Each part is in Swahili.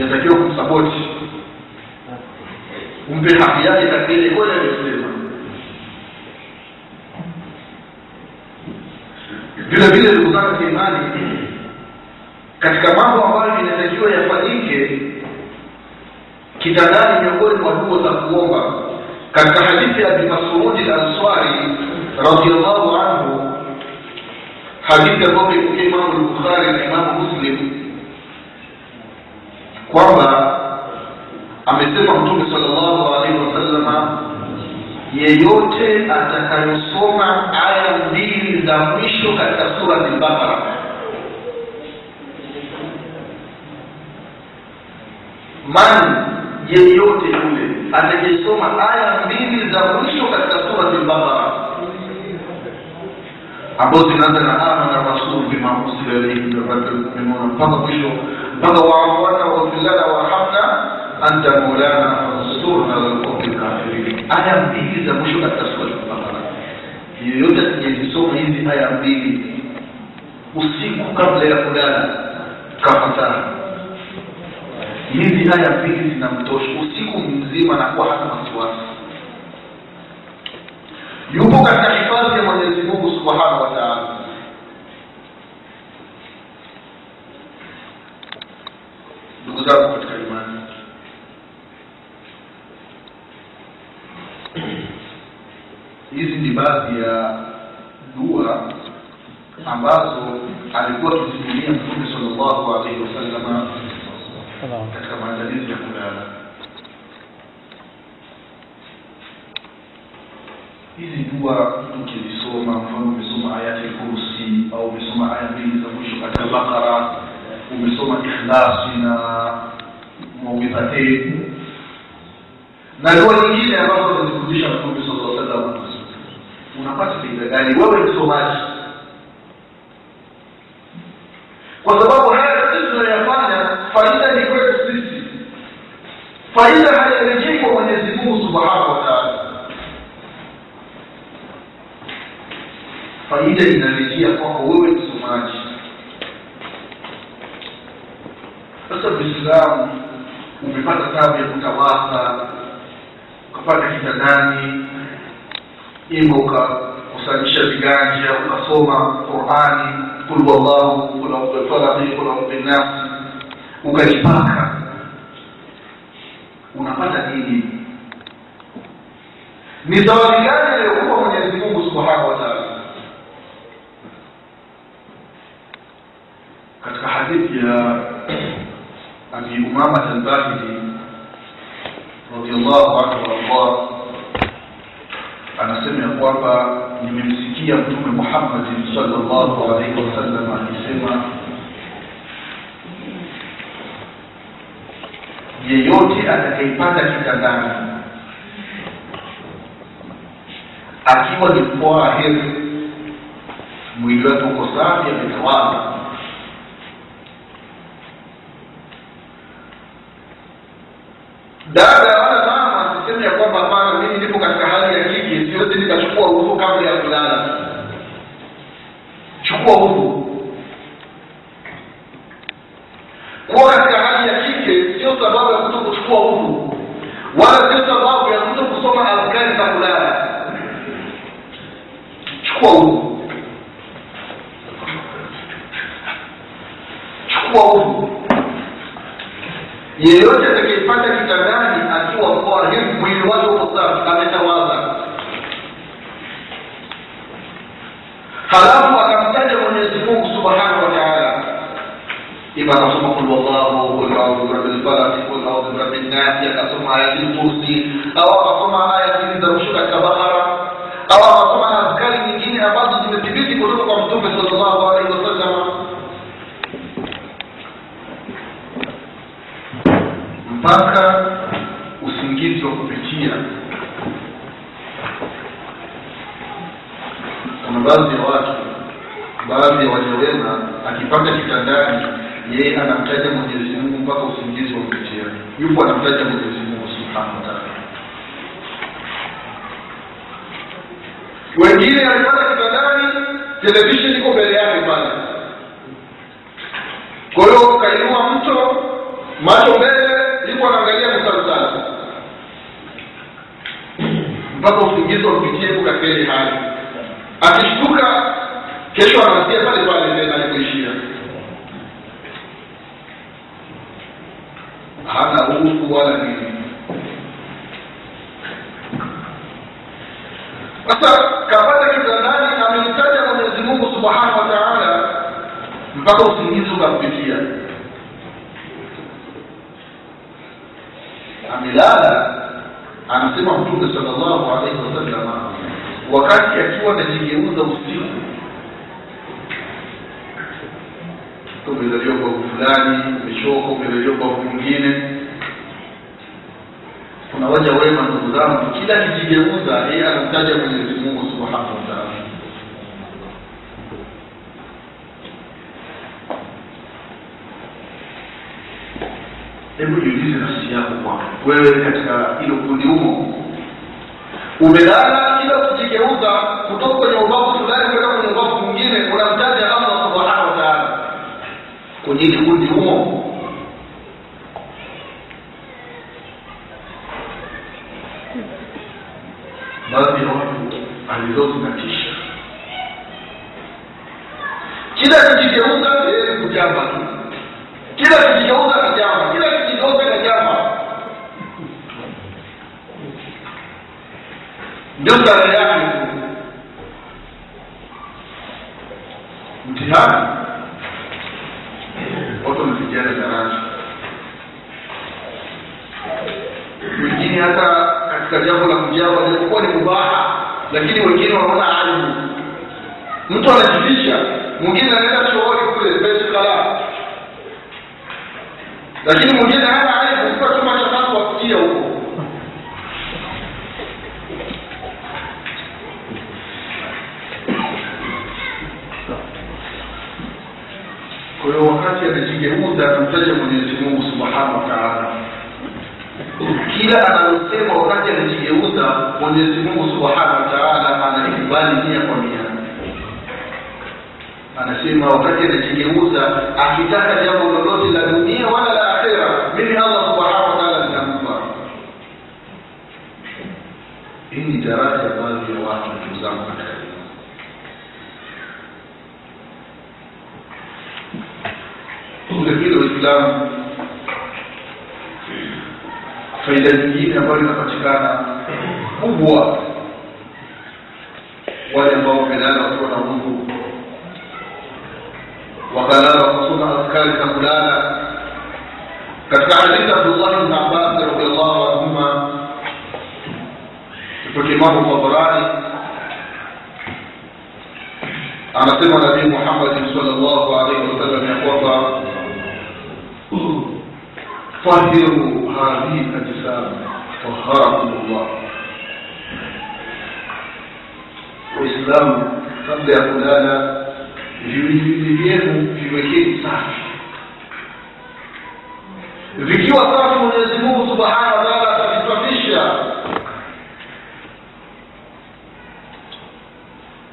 inatakiwa kumsapoti umpe haki yake katika ile kweli aliyosema vile vile ndugu katika katika mambo ambayo inatakiwa yafanyike kitandani miongoni mwa dua za kuomba katika hadithi ya bimasudi lanswari radiallahu anhu hadithi ambayo imepokea imamu lbukhari na imamu muslim kwamba amesema mtume salllahu alaihi wasallama yeyote atakayosoma aya mbili za mwisho katika surati lbakara man yeyote yule atakayesoma aya mbili za mwisho katika surati lbakara ambazo zinaanza na amana rasul bima ursila mpaka mwisho mpaka waafwana waghfirlana warhamna anta maulana fansurna lalqaumi lkafirin aya mbili za mwisho katika surati lbakara yeyote atakayezisoma hizi aya mbili usiku kabla ya kulala kafasaha hizi aya mbili zinamtosha usiku mzima na kuwa hana wasiwasi yupo katika hifadhi ya mwenyezi mungu subhanahu wa taala zangu katika imani. Hizi ni baadhi ya dua ambazo alikuwa akisimulia mtume salllahu alaihi wasalama katika maandalizi ya kulala. Hizi dua mtu ukizisoma mfano umesoma ayati kursi au umesoma aya mbili za mwisho katika bakara umesoma ikhlasi na mauidhatain na dua nyingine ambazo zinazifundisha mtume sala unapata faida gani? Wewe msomaji. Kwa sababu haya sisi tunayafanya faida ni kwetu sisi. Faida hairejei kwa mwenyezi mungu subhanahu wa faida inarejea kwako wewe msomaji sasa umepata tabu ya kutawasa ukapata kitandani ima ukakusanyisha viganja ukasoma qurani kul wallahu kuna audhu kuna ubinafsi, ukajipaka. Unapata nini? Ni zawadi gani aliyokupa mwenyezi mungu subhanahu wa katika hadithi ya abi umama albahili radiallahu anhu waardah anasema ya kwamba nimemsikia mtume muhammadin salllahu alaihi wasallam akisema yeyote atakaipanda kitandani akiwa ni mkwahir mwili wake uko safi ametawala dada wala mama siseme ya kwamba hapana mimi nipo katika hali ya kike siwezi nikachukua udhu kabla ya kulala. Chukua udhu kuwa katika hali ya kike sio sababu ya kuto kuchukua udhu wala sio sababu ya kuto kusoma adhkari za kulala. Chukua udhu chukua udhu yeyote atakayepata kitandani akiwa tahir mwili wake uko safi ametawadha halafu akamtaja mwenyezi mungu subhanahu wa taala. Ima akasoma kul wallahu kul audhu birabil falaq kul audhu birabbin akasoma ayatul kursi au akasoma aya zili za mwisho katika bahara au akasoma azkari nyingine ambazo zimethibiti kutoka kwa mtume sallallahu alaihi wasallam mpaka usingizi wa kupitia. Kuna baadhi ya watu baadhi ya waliowema akipata kitandani yeye anamtaja mwenyezi mungu mpaka usingizi wa kupitia. Yupo anamtaja mwenyezi mungu subhanahu wa wengine alipata kitandani televisheni iko mbele yake pale. Kwa hiyo kainua mto macho mbele yuko anaangalia msalsala mpaka usingizi umpitie katika ile hali. Akishtuka kesho anaanzia pale pale tena alikuishia hana ufu wala nini. Sasa kapata kitandani amemtaja mwenyezi mungu subhanahu wa taala mpaka usingizi ukampitia amelala anasema mtume sallallahu alaihi wasallam wakati akiwa anajigeuza usiku umelaliwa kwa fulani umechoka umelaliwa kwa mwingine kuna waja wema ndugu zangu kila akijigeuza yeye anamtaja mwenyezi mungu subhanahu wa taala hebu jiulize nafsi yako kwamba wewe katika hilo kundi humo. Umelala kila ukijigeuza kutoka kwenye ubavu fulani kwenda kwenye ubavu mwingine unamtaja allah subhanahu wa taala. Kwenye hili kundi humo. Baadhi watu na zinatisha kila kujigeuza, yeye kujamba tu. Kila kijigeuza na jamba kila kijigeuza na jamba starehe yake. Mtihani. Watu wanapigiana daraja wengine hata katika jambo la kujaba lilikuwa ni mubaha lakini wengine wanaona aibu mtu anajificha mwingine anaenda chooni kule besi kala lakini mwingine hana aibu kwa chuma cha tatu wakutia huko anamtaja mwenyezi mungu subhanahu wa taala. Kila analosema wakati anajigeuza mwenyezi mungu subhanahu wa taala analikubali mia kwa mia. Anasema wakati anajigeuza akitaka jambo lolote la dunia wala la akhera mimi allah subhanahu wataala nitampa. Hii ni daraja baadhi ya watu ndugu katika dini. vile vile waislamu faida nyingine ambayo inapatikana kubwa wale ambao wamelala wakiwa na udhu wakalala wakasoma askari za kulala katika hadithi abdullah bn abbas radhiallahu anhuma kutoka imamu tabarani anasema nabii Muhammad sallallahu alaihi wasallam ya kwamba طهروا هذه الأجسام طهركم الله وإسلام قبل يقول أنا vivienu viwekeni safi vikiwa safi mwenyezi mungu subhanahu wa taala atavitwafisha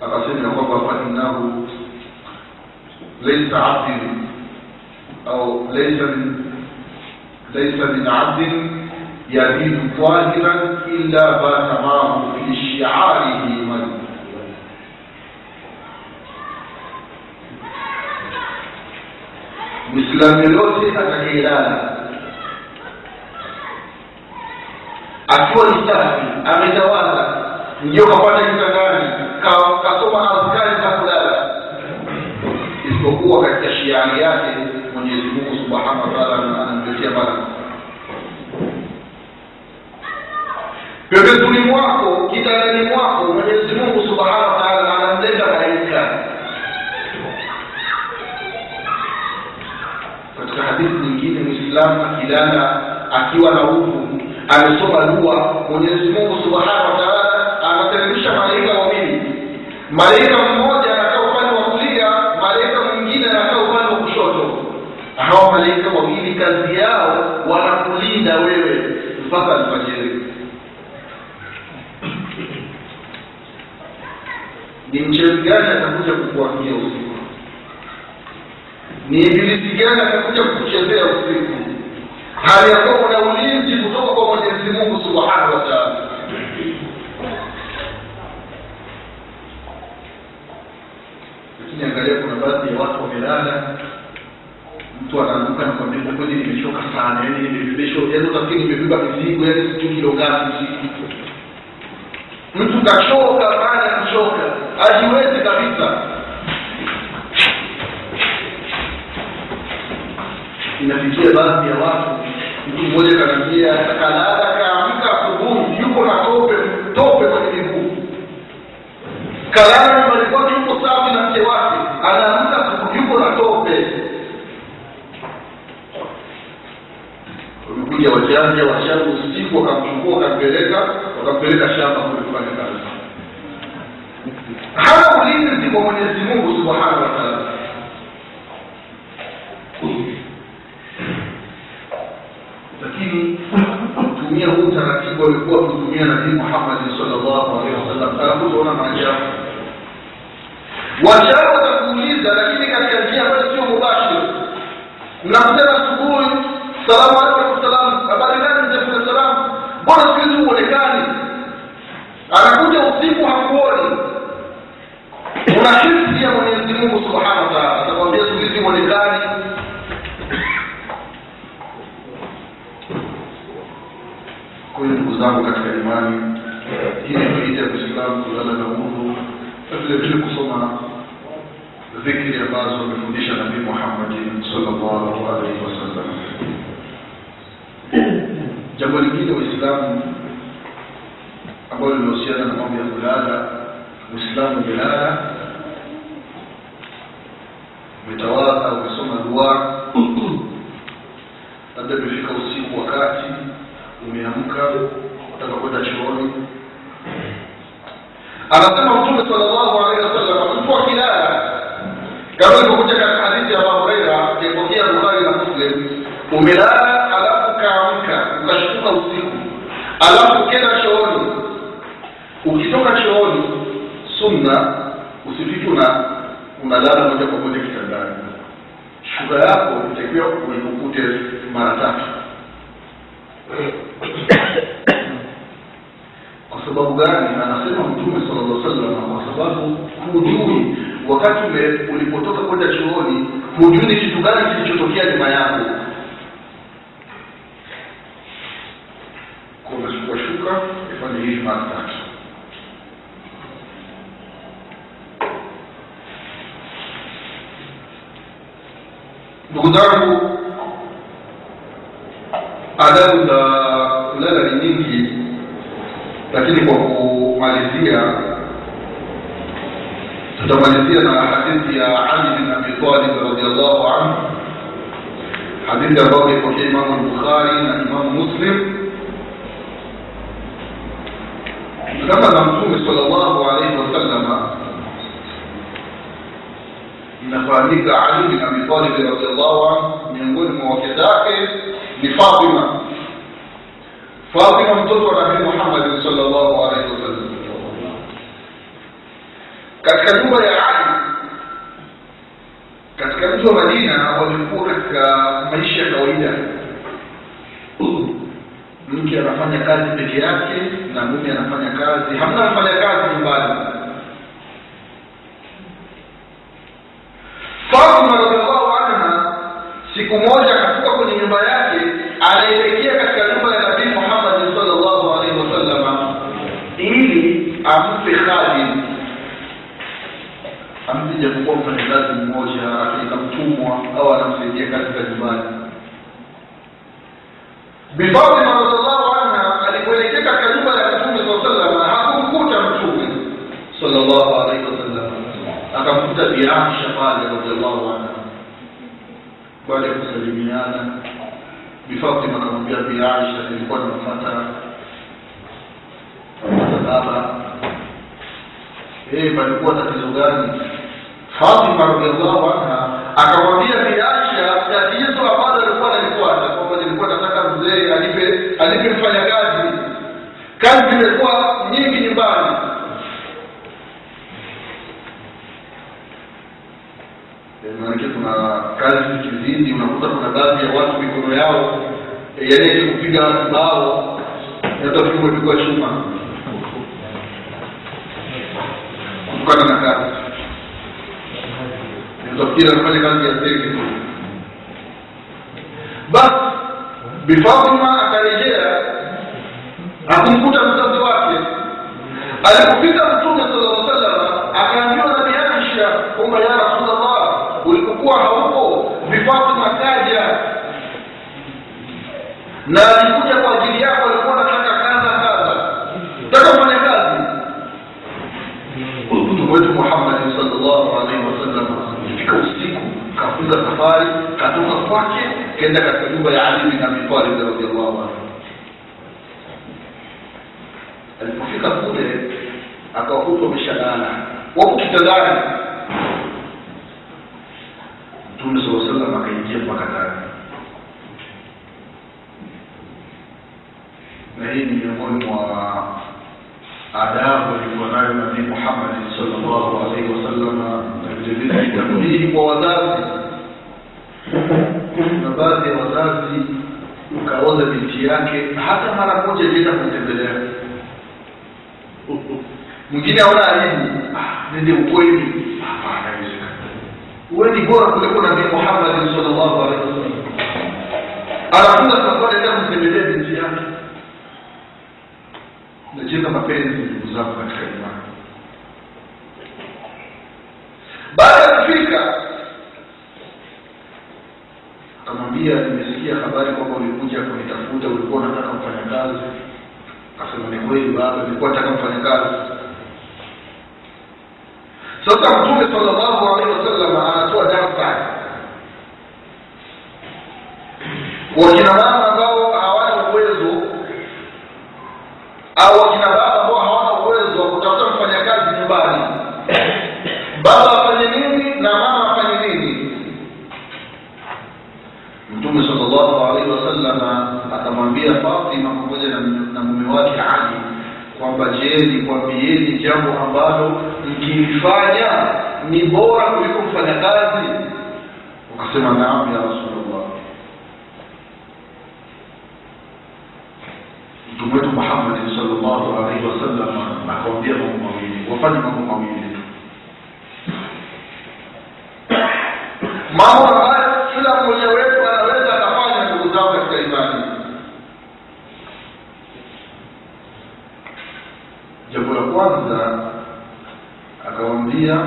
akasema kwamba fainahu laisa abdi أو ليس من ليس من عبد يبيد طاهرا إلا بات معه في شعاره من مثل ملوثي فتحيلان أكبر إستاذي أمي دوالا نجيو مفانا إستاذاني كاسوما أذكاري كاسولالا إسكوكوا كاكتشياني ياتي Mwenyezi Mungu Subhanahu wa Ta'ala anamletea baraka. Pembezoni mwako, kitandani mwako, Mwenyezi Mungu Subhanahu wa Ta'ala anamleta malaika. Katika hadithi nyingine, Muislamu akilala akiwa na udhu, amesoma dua, Mwenyezi Mungu Subhanahu wa Ta'ala anateremsha malaika wawili. Malaika mmoja anakaa upande wa kulia, malaika mwingine anakaa upande wa kushoto hawa malaika wawili kazi yao wanakulinda wewe mpaka alfajiri. Ni mchezo gani atakuja kukuambia usiku? Ni ibilisi gani atakuja kukuchezea usiku? Hali ya kuwa una ulinzi kutoka kwa mwenyezi mungu subhanahu wa taala. Lakini angalia kuna baadhi ya watu wamelala mtu anaanguka na kwambia kweli nimechoka sana. Yani nimebebesha yani unafikiri nimebeba mizigo yani sijui kilo ngapi usiku mtu kachoka baada ya kuchoka hajiwezi kabisa. Inafikia baadhi ya watu mtu mmoja kanaambia kalala kaamka asubuhi yuko na tope tope kwenye miguu. Kalala nyumbani kwake yuko safi na mke wake anaamka yuko na tope wamekuja wajanja washamba usiku wakamchukua wakampeleka wakampeleka shamba kulifanya kazi. Hana ulinzi kwa mwenyezi mungu subhanahu wa lakini tumia huu utaratibu alikuwa kutumia nabii muhammadi salllahu alehi wasallam. Alakutoona maajabu wachawi watakuuliza lakini katika njia ambayo sio mubashir. Mnakutana asubuhi salamu alaikum salam habari gani mtakuna salamu mbona siku hizi huonekani anakuja usiku hakuoni una hisi ya mwenyezi mungu subhanahu wa taala atakwambia siku hizi huonekani kwa hiyo ndugu zangu katika imani hii ni faida ya uislamu kulala na udhu na vile vile kusoma dhikri ambazo amefundisha nabii muhammadin salllahu alaihi wasallam jambo lingine uislamu ambalo linahusiana na mambo ya kulala uislamu umelala umetawadha umesoma dua labda imefika usiku wakati umeamka utaka kwenda chooni. Anasema mtume salllahu alehi wasallam mtu akilala kama ilivyokuja katika hadithi ya abu akipokea bukhari na muslim umelala alafu ukaamka ukashtuka usiku alafu ukenda chooni. Ukitoka chooni sunna usifiki una unalala moja kwa moja kitandani. Shuka yako itakiwa uikukute mara tatu kwa sababu gani? Anasema mtume sala llah sallam kwa sababu hujui. Wakati ulipotoka kwenda chuoni hujui ni kitu gani kilichotokea nyuma yako. Kwa unachukua shuka ifanye hivi mara tatu. Ndugu zangu adabu za lakini kwa kumalizia tutamalizia na hadithi ya ali bin abi talib radiallahu anhu hadithi ambayo imepokea imamu bukhari na imamu muslim kama na mtume sala llahu alaihi wasallama inafahamika ali bin abi talib radiallahu anhu miongoni mwa wake zake ni fatima fatima mtoto wa nabii Muhammad sallallahu alaihi wasallam. Katika nyumba ya ali katika mji wa madina walikuwa katika maisha ya kawaida. Mke anafanya kazi peke yake na mume anafanya kazi. Hamna anafanya kazi nyumbani fatima radiallahu anha siku moja akatoka kwenye nyumba yake anaelekea katika nyumba ya nabii muhammadi salllahu alaihi wasallama ili ampe khadim amtija japokuwa mfanyakazi mmoja mtumwa au anamsaidia kazi za nyumbani. Bifatima radiallahu anha alipoelekea katika nyumba ya mtume saa salama hakumkuta mtume salllahu alaihi wasallam. Akamkuta biamsha pale radiallahu anha. Baada ya kusalimiana bifatima akamwambia biaisha nilikuwa namfata baba eh palikuwa tatizo gani? Fatima radhiallahu anha akamwambia biaisha tatizo ambalo alikuwa analifuata kwamba nilikuwa nataka mzee alipe alipe mfanya kazi. Kazi nyingi nyumbani. Maanake kuna kazi kizindi unakuta kuna baadhi ya watu mikono yao yaani kupiga bao fimbo chuma kutokana na kazi. Nitafikiri anafanya kazi ya siri. Basi bifatima akarejea akumkuta mzazi wake. Alipofika mtume sala salama akaambiwa na biaisha kwamba ya rasulllah ulipokuwa hauko bifatima kaja na alikuja kwa ajili yako alikuwa nataka kaza kaza taka kufanya kazi mtume wetu muhammadi salllahu alaihi wasallam ifika usiku kafunga safari katoka kwake kenda katika nyumba ya ali bin abi talib radiallahu anhu alipofika kule akawakuta wameshalala wapo kitandani mtume saa salam akaingia mpaka ndani na hii ni miongoni mwa adabu alikuwa nayo nabii muhammadi salllahu alaihi wasalama na vilevile itakulihi kwa wazazi na baadhi ya wazazi ukaoza binti yake hata mara moja jenda kutembelea mwingine aona aibu ah, nende ukweli. Hapana uwe ni bora kuliko nabii muhammadi salllahu alaihi wasallam. Anafunga safari enda kumtembelea binti yake. Najenga mapenzi ndugu zangu katika imani baada ya kufika akamwambia nimesikia habari kwamba ulikuja kunitafuta ulikuwa unataka kufanya kazi. Akasema ni kweli baba nilikuwa nataka kufanya kazi. Sasa mtume salllahu alehi wasallam anatoa darsa wakina jambo ambalo mkilifanya ni bora kuliko mfanyakazi ukasema naam ya rasulllah mtume wetu muhammadi salllahu alaihi wasallam akawambia mambo mawili wafanye mambo mawili mambo ambayo kila mmoja wetu anaweza akafanya ndugu zao katika imani jambo la kwanza akawambia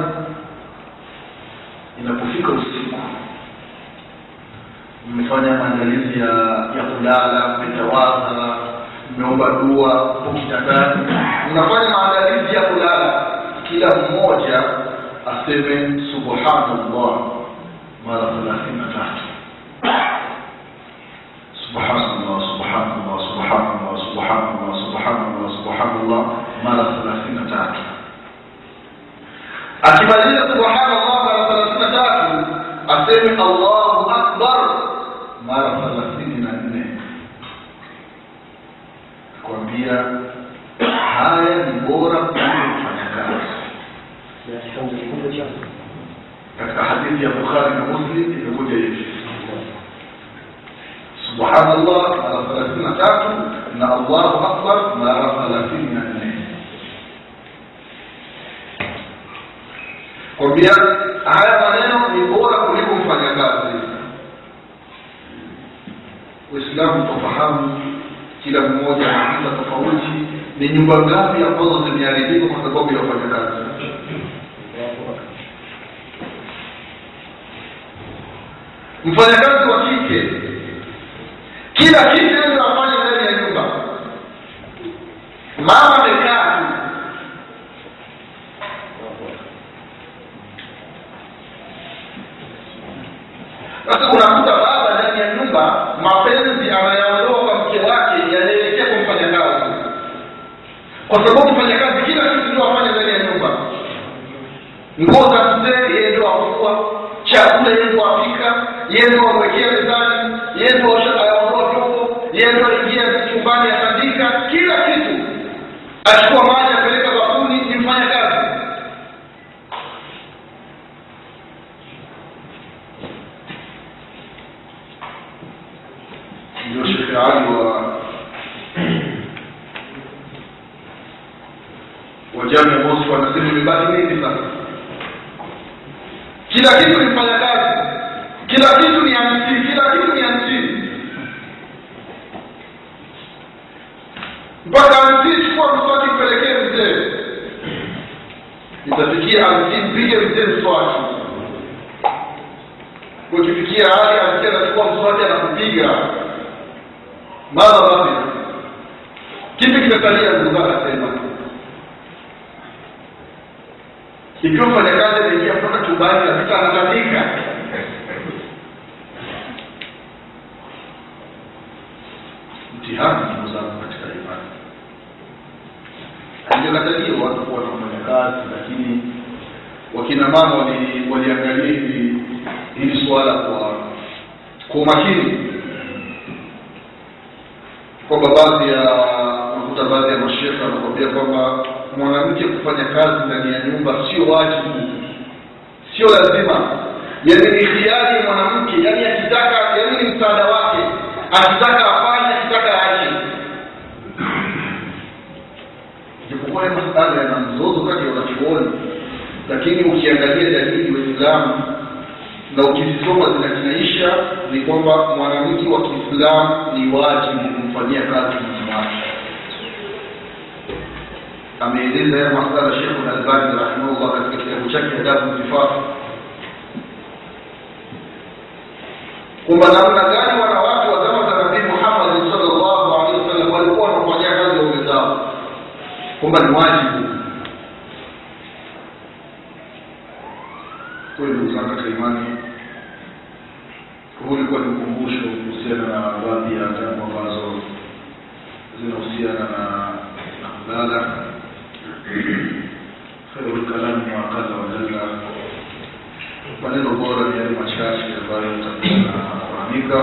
inapofika usiku mmefanya maandalizi ya ya kulala mmetawaza hapo kitandani mnafanya maandalizi ya kulala kila mmoja aseme subhanallah mara thelathini na tatu subhanallah subhanallah subhanallah subhanallah subhanallah subhanallah mara thelathini na tatu akimaliza subhanallah mara thelathini na tatu aseme allahu uislamu tufahamu kila mmoja anaanza tofauti. Ni nyumba ngapi ambazo zimeharibika kwa sababu ya wafanyakazi? Mfanyakazi wa kike kila kitu ndio afanye ndani ya nyumba mama amekaa tu sasa unakuta baba ndani ya nyumba mapenzi anayaondoa kwa mke wake yanaelekea kwa mfanyakazi kwa sababu mfanyakazi kila kitu ndio afanye ndani ya nyumba nguo za mzee yeye ndio afua ndio apika yeye ndio amwekea mezani ayaondoa vyombo yeye ndio aingia chumbani atandika kila kitu achukua maji apeleka bafuni ni mfanya kazi ndio shekhe wa wa jamii Moscow wanasema imebaki nini sasa kila kitu ni mfanya kazi kila kitu ni hamsini kila kitu ni hamsini mpaka hamsini chukua mswaki mpelekee mzee itafikia hamsini pige mzee mswaki. Ukifikia hali hamsini anachukua mswaki anakupiga. Mama mame, kipi kimesalia ndugu anasema. Ikiwa mfanyakazi ameingia mpaka chumbani napita anatandika mtihani ndugu zangu katika imani. Haijakataliwa watu kuwa na kazi lakini wakina mama waliangalia hili hili suala kwa kwa umakini. Kwamba baadhi ya nakuta baadhi ya mashekhe wanakwambia kwamba mwanamke kufanya kazi ndani ya nyumba sio wajibu. Sio lazima. Yani ni hiari mwanamke yani akitaka yani ni msaada wake. Akitaka afanye akitaka aache japokuwa masala yana mzozo kati ya wanachuoni lakini ukiangalia dalili waislamu na ukizisoma zinakinaisha ni kwamba mwanamke wa kiislamu ni wajibu kumfanyia kazi mume wake ameeleza haya masala shekhu lalbani rahimahullah katika kitabu chake adabu zifafu kwamba namna gani wanawake wa zama za nabii muhammadi sallallahu alehi wasallam walikuwa wanafanyia kazi waume zao kwamba ni wajibu kweli ndugu zangu katika imani huu ulikuwa ni ukumbusho kuhusiana na baadhi ya jambo ambazo zinahusiana na na kulala khairu lkalami maakala wajalla maneno bora ni yale machache ambayo yatakuwa yanafahamika